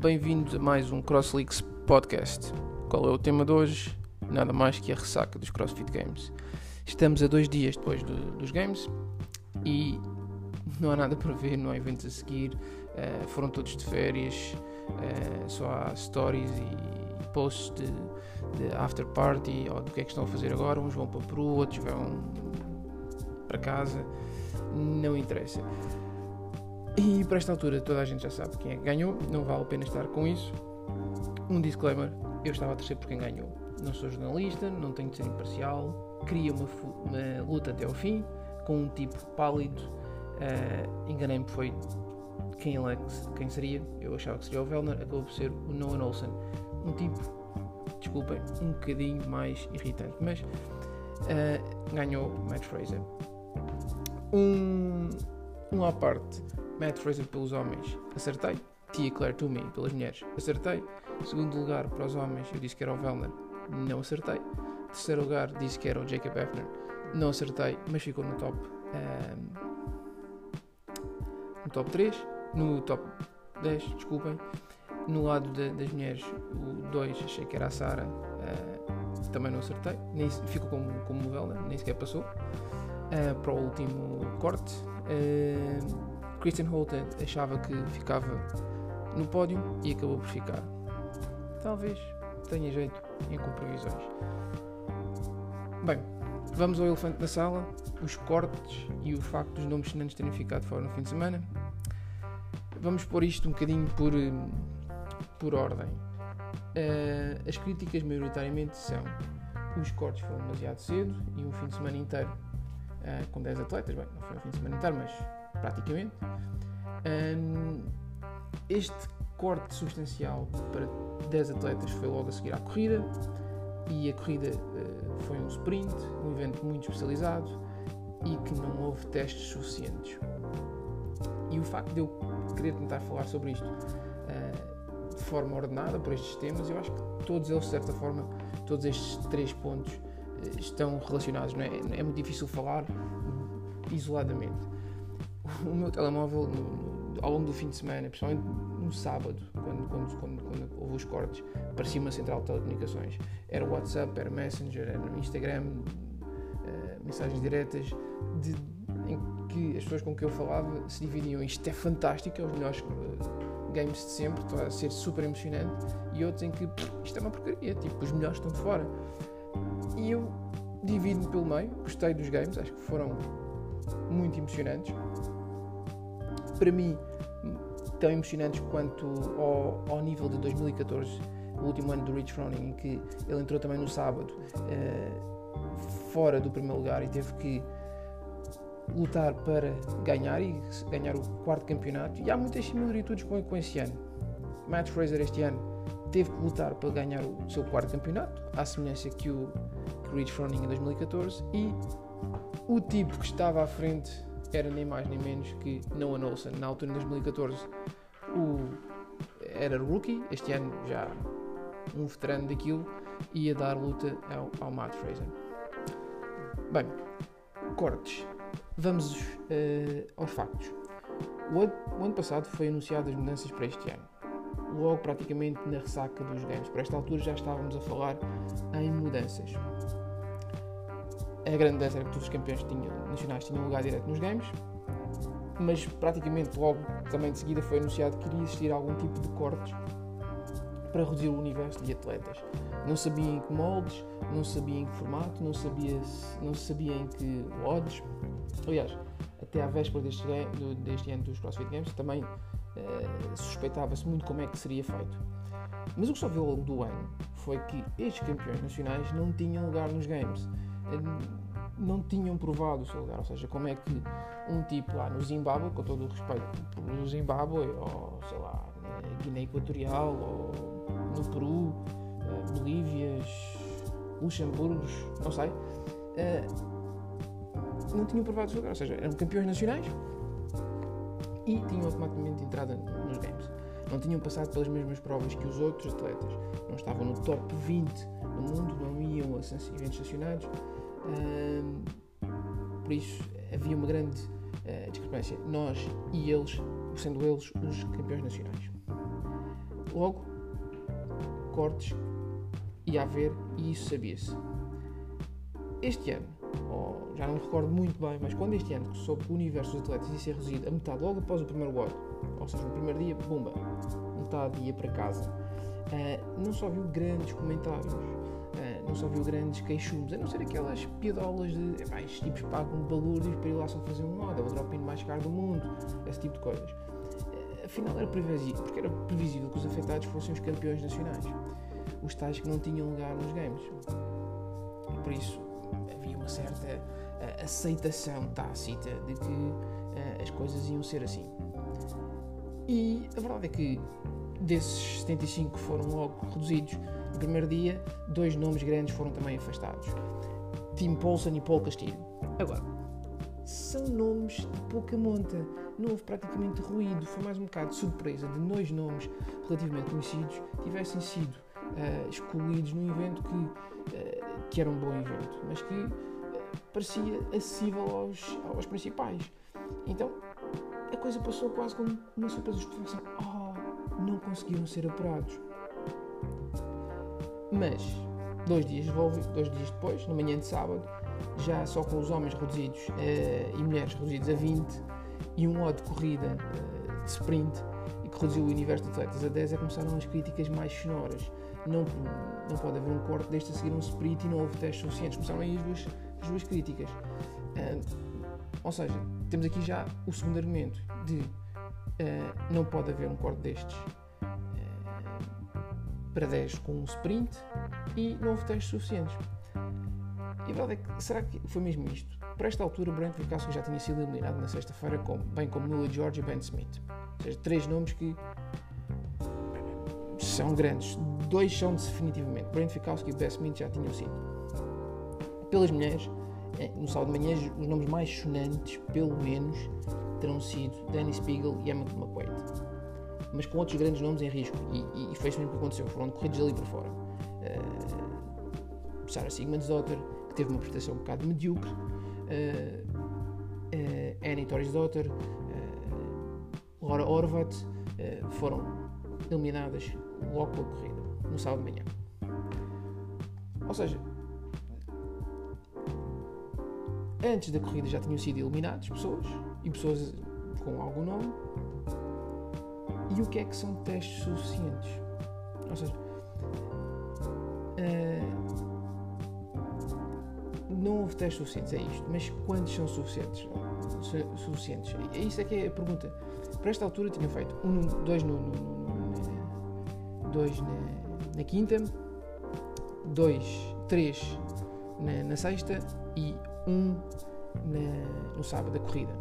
bem-vindos a mais um CrossLeaks Podcast. Qual é o tema de hoje? Nada mais que a ressaca dos CrossFit Games. Estamos a dois dias depois do, dos Games e não há nada para ver, não há eventos a seguir, uh, foram todos de férias, uh, só há stories e posts de, de, after party ou do que é que estão a fazer agora. Uns vão para Peru, outros vão para casa, não interessa. E para esta altura toda a gente já sabe quem é que ganhou, não vale a pena estar com isso. Um disclaimer: eu estava a torcer por quem ganhou. Não sou jornalista, não tenho de ser imparcial. Queria uma, uma luta até ao fim, com um tipo pálido. Uh, Enganei-me, foi quem, ele, é quem seria. Eu achava que seria o Vellner, acabou por ser o Noah Olsen. Um tipo, desculpem, um bocadinho mais irritante, mas uh, ganhou Matt Fraser. Um, um à parte Matt Fraser pelos homens, acertei. Tia Claire Toomey pelas mulheres, acertei. Segundo lugar para os homens, eu disse que era o Vellner, não acertei. Terceiro lugar, disse que era o Jacob Efner, não acertei, mas ficou no top. Um, no top 3, no top 10, desculpem. No lado de, das mulheres, o 2 achei que era a Sara, uh, também não acertei, nem, ficou como, como Vellner, nem sequer passou. Uh, para o último corte. Uh, Christian Holton achava que ficava no pódio e acabou por ficar. Talvez tenha jeito em comprovisões. Bem, vamos ao elefante na sala, os cortes e o facto dos nomes chinenses terem ficado fora no fim de semana. Vamos pôr isto um bocadinho por, por ordem. Uh, as críticas maioritariamente são os cortes foram demasiado cedo e um fim de semana inteiro uh, com 10 atletas, bem, não foi um fim de semana inteiro, mas praticamente. Um, este corte substancial para 10 atletas foi logo a seguir à corrida e a corrida uh, foi um sprint, um evento muito especializado e que não houve testes suficientes. E o facto de eu querer tentar falar sobre isto uh, de forma ordenada por estes temas, eu acho que todos eles, de certa forma, todos estes três pontos estão relacionados. Não é? é muito difícil falar isoladamente o meu telemóvel ao longo do fim de semana, principalmente no sábado, quando, quando, quando, quando houve os cortes, parecia uma central de telecomunicações. Era WhatsApp, era Messenger, era Instagram, uh, mensagens diretas, de, em que as pessoas com quem eu falava se dividiam. Isto é fantástico, é os melhores uh, games de sempre, está a ser super emocionante, e outros em que pff, isto é uma porcaria, tipo, os melhores estão de fora. E eu divido-me pelo meio, gostei dos games, acho que foram muito emocionantes para mim, tão emocionantes quanto ao, ao nível de 2014, o último ano do Rich Froning, em que ele entrou também no sábado, uh, fora do primeiro lugar e teve que lutar para ganhar e ganhar o quarto campeonato. E há muitas similitudes com, com esse ano. Matt Fraser este ano teve que lutar para ganhar o seu quarto campeonato, à semelhança que o, Rich Froning em 2014, e o tipo que estava à frente era nem mais nem menos que Noah Olsen. Na altura, em 2014, o, era rookie, este ano já um veterano daquilo, ia dar luta ao, ao Matt Fraser. Bem, cortes. Vamos uh, aos factos. O ano, o ano passado foi anunciado as mudanças para este ano. Logo, praticamente na ressaca dos games. Por esta altura já estávamos a falar em mudanças a grandeza era que todos os campeões tinham, nacionais tinham lugar direto nos games, mas praticamente logo também de seguida foi anunciado que iria existir algum tipo de cortes para reduzir o universo de atletas. Não sabia em que moldes, não sabia em que formato, não sabia, não sabia em que odds. Aliás, até à véspera deste, deste ano dos CrossFit Games também eh, suspeitava-se muito como é que seria feito. Mas o que só viu ao longo do ano foi que estes campeões nacionais não tinham lugar nos Games não tinham provado o seu lugar. Ou seja, como é que um tipo lá no Zimbábue, com todo o respeito no Zimbábue, ou sei lá, na Guiné Equatorial, ou no Peru, uh, Bolívias, Luxemburgos, não sei, uh, não tinham provado lugar. Ou seja, eram campeões nacionais e tinham automaticamente entrada nos games. Não tinham passado pelas mesmas provas que os outros atletas. Não estavam no top 20 no mundo, não iam a eventos sancionados por isso havia uma grande uh, discrepância. Nós e eles, sendo eles os campeões nacionais. Logo, cortes ia haver e isso sabia-se. Este ano, ou já não me recordo muito bem, mas quando este ano soube que o universo dos atletas ia ser reduzido a metade logo após o primeiro WOD, ou seja, no primeiro dia, bumba, metade ia para casa, uh, não só viu grandes comentários, uh, não só viu grandes queixumes, a não ser aquelas piadolas de epá, estes tipos pagam balúrdios para ir lá só fazer um WOD, é o drop-in mais caro do mundo, esse tipo de coisas. Uh, afinal era previsível, porque era previsível que os afetados fossem os campeões nacionais, os tais que não tinham lugar nos games. Por isso, havia uma certa aceitação tácita de que uh, as coisas iam ser assim. E a verdade é que desses 75 que foram logo reduzidos, no primeiro dia, dois nomes grandes foram também afastados: Tim Paulson e Paul Castilho. Agora, são nomes de pouca monta. Não houve praticamente ruído, foi mais um bocado de surpresa de dois nomes relativamente conhecidos tivessem sido uh, excluídos num evento que, uh, que era um bom evento, mas que parecia acessível aos, aos principais. Então a coisa passou quase como uma surpresa. Os pessoas oh, não conseguiram ser apurados. Mas, dois dias, dois dias depois, na manhã de sábado, já só com os homens reduzidos uh, e mulheres reduzidos a 20 e um modo de corrida uh, de sprint e que reduziu o universo de atletas a 10, é começaram as críticas mais sonoras. Não, não pode haver um corte deste a seguir um sprint e não houve testes suficientes. Começaram aí as duas, as duas críticas. Uh, ou seja, temos aqui já o segundo argumento de não pode haver um corte destes para 10 com um sprint e não houve testes suficientes. E a verdade é que, será que foi mesmo isto? Por esta altura, Brent Vicasso já tinha sido eliminado na sexta-feira, bem como Nula George e Ben Smith. Ou seja, três nomes que são grandes. Dois são definitivamente. Brent Fikowski e Ben Smith já tinham sido. Pelas mulheres, eh, no sábado de manhã, os nomes mais sonantes, pelo menos, terão sido Danny Spiegel e Emma McQuaid. Mas com outros grandes nomes em risco. E, e, foi isso mesmo que aconteceu. Foram corridos ali para fora. Uh, Sarah Sigmundsdottir, que teve uma prestação um bocado medíocre, uh, uh, Annie Torresdottir, uh, Laura Horvat, uh, foram eliminadas logo pela corrida, no sábado de manhã. Ou seja, antes da corrida já tinham sido eliminadas pessoas, e pessoas com algum nome. E o que é que são testes suficientes? Ou seja, não houve testes suficientes, é isto. Mas quantos são suficientes? suficientes? É isso é que é a pergunta. Para esta altura tinham feito um, dois, no, no, no, dois na, na, quinta, dois, três na, na sexta e um na, no sábado da corrida.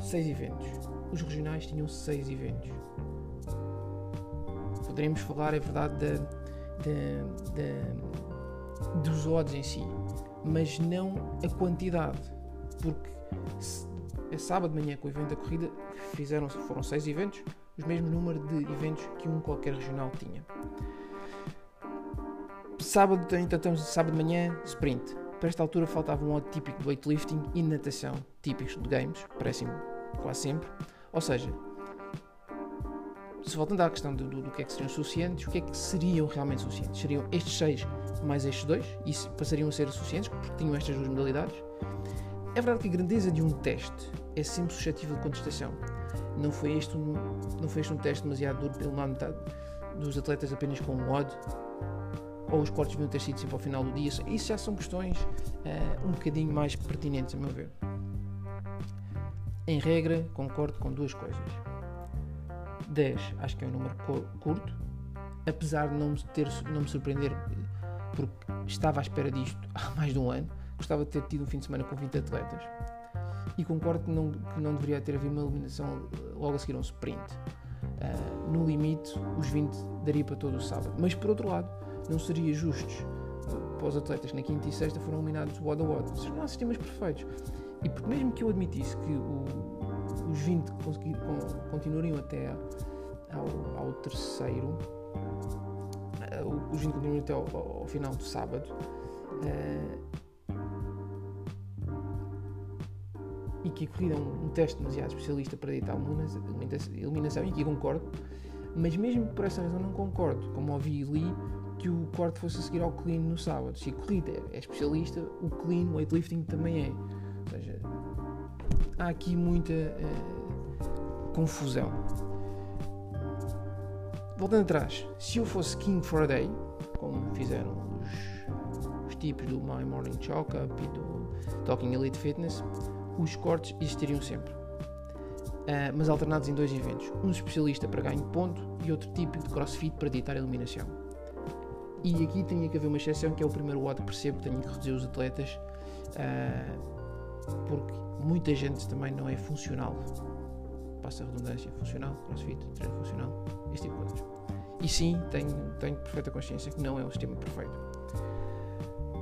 Seis eventos. Os regionais tinham seis eventos. Poderemos falar, é verdade, da, da, da, dos odds em si mas não a quantidade, porque é sábado de manhã com o evento da corrida fizeram foram seis eventos, os mesmos número de eventos que um qualquer regional tinha. Sábado, então estamos sábado de manhã, sprint. Para esta altura faltava um modo típico de weightlifting e natação, típicos de games, parecem quase sempre. Ou seja, se voltando à questão do, do, do, que é que seriam suficientes, o que é que seriam realmente suficientes? Seriam estes seis mais estes dois, e passariam a ser suficientes, porque tinham estas duas modalidades. É verdade que a grandeza de um teste é sempre suscetível de contestação. Não foi este um, não foi este um teste demasiado duro pelo lado metade dos atletas apenas com um odd, ou os cortes deviam ter sido sempre ao final do dia. Isso já são questões uh, um bocadinho mais pertinentes, a meu ver. Em regra, concordo com duas coisas. 10 acho que é um número curto, apesar de não me, ter, não me surpreender porque estava à espera disto há mais de um ano. Gostava de ter tido um fim de semana com 20 atletas. E concordo que não, que não deveria ter havido uma eliminação logo a seguir a um sprint. Uh, no limite, os 20 daria para todo o sábado. Mas por outro lado, não seria justo para os atletas que na quinta e sexta foram eliminados wad a wad. Não há sistemas perfeitos. E porque mesmo que eu admitisse que o, os 20 continuariam até ao, ao terceiro, uh, os 20 continuam até ao, ao, final do sábado. Uh, e que a corrida é um, um, teste demasiado especialista para deitar uma eliminação, e aqui concordo. Mas mesmo por essa razão não concordo, como ouvi e li, que o corte fosse a seguir ao clean no sábado. Se clean é, especialista, o clean, weightlifting também é. Ou seja, há aqui muita uh, confusão. Voltando atrás, se eu fosse King for a Day, como fizeram os, os tipos do My Morning Chalk Up e do Talking Elite Fitness, os cortes existiriam sempre. Uh, mas alternados em dois eventos, um especialista para ganho de ponto e outro tipo de crossfit para ditar a eliminação. E aqui tem que haver uma exceção que é o primeiro WOD percebo tenho que reduzir os atletas uh, porque muita gente também não é funcional. Passa a redundância, funcional, crossfit, treino funcional, este tipo de coisas. E sim, tenho, tenho perfeita consciência que não é o sistema perfeito.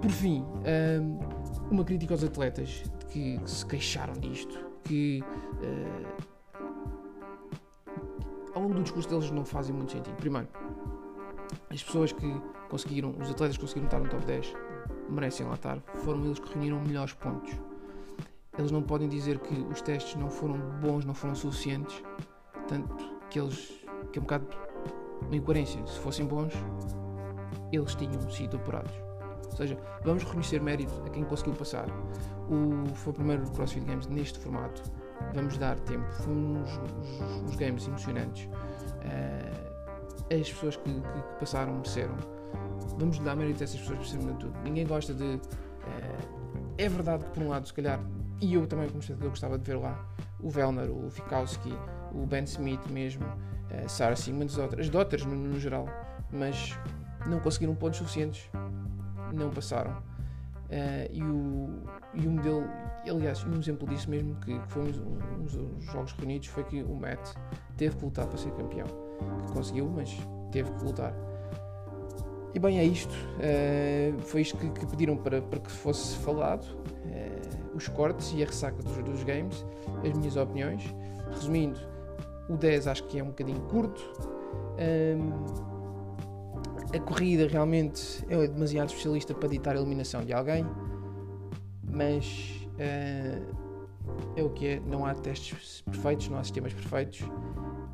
Por fim, uh, uma crítica aos atletas que, que se queixaram disto, que uh, ao longo do discurso deles não fazem muito sentido. Primeiro, as pessoas que conseguiram, os atletas que conseguiram estar no top 10 merecem lá estar, foram eles que reuniram melhores pontos. Eles não podem dizer que os testes não foram bons, não foram suficientes, tanto que eles, que é um bocado uma incoerência, se fossem bons, eles tinham sido operados. Ou seja, vamos reconhecer mérito a quem conseguiu passar. O, foi o primeiro CrossFit Games neste formato. Vamos dar tempo. Foi uns, uns, uns games emocionantes. Uh, as pessoas que, que, que passaram mereceram. Vamos dar mérito a essas pessoas de tudo. Ninguém gosta de. Uh, é verdade que, por um lado, se calhar, e eu também, como espectador, gostava de ver lá o Vellner, o Fikowski, o Ben Smith mesmo, uh, Sarah Sigmund, as Dotters no, no, geral, mas não conseguiram pontos suficientes, não passaram. Uh, e, o, e o modelo, aliás, um exemplo disso mesmo, que, que foi um, um, uns jogos reunidos, foi que o Matt teve que lutar para ser campeão conseguiu, mas teve que lutar. E bem, é isto. Uh, foi isto que, que, pediram para, para que fosse falado. Uh, os cortes e a ressaca dos, dos games, as minhas opiniões. Resumindo, o 10 acho que é um bocadinho curto. Um, a corrida realmente é demasiado especialista para ditar a eliminação de alguém, mas uh, é o que é. Não há testes perfeitos, não há sistemas perfeitos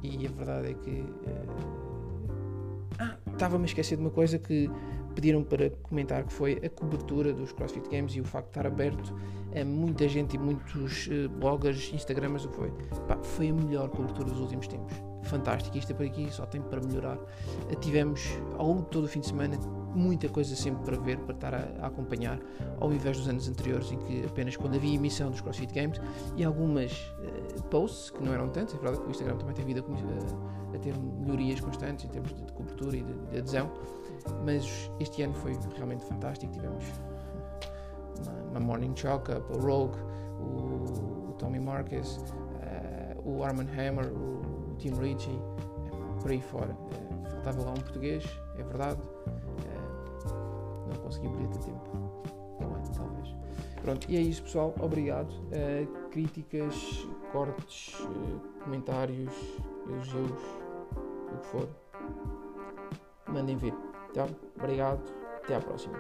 e a verdade é que. Uh... Ah, estava-me a esquecer de uma coisa que pediram para comentar que foi a cobertura dos CrossFit Games e o facto de estar aberto a muita gente e muitos uh, bloggers, Instagramers, o que foi. Pá, foi a melhor cobertura dos últimos tempos. Fantástico, isto é por aqui, só tem para melhorar. Uh, tivemos ao longo de todo o fim de semana muita coisa sempre para ver, para estar a, a, acompanhar, ao invés dos anos anteriores em que apenas quando havia emissão dos CrossFit Games e algumas uh, posts, que não eram tantos, é verdade que o Instagram também tem vindo a, a, a ter melhorias constantes em termos de, de cobertura e de, de, adesão, mas este ano foi realmente fantástico, tivemos uma, uma Morning Chalk Up, o Rogue, o, o Tommy Marcus, uh, o Arman Hammer, o Tim Ritchie, por aí fora. Uh, faltava lá um português, é verdade, não consegui bilhete a tempo. Um ano, talvez. Pronto, e é isso, pessoal. Obrigado. Críticas, cortes, comentários, elogios, o que for. Mandem vir. Tá? Obrigado. Até à próxima.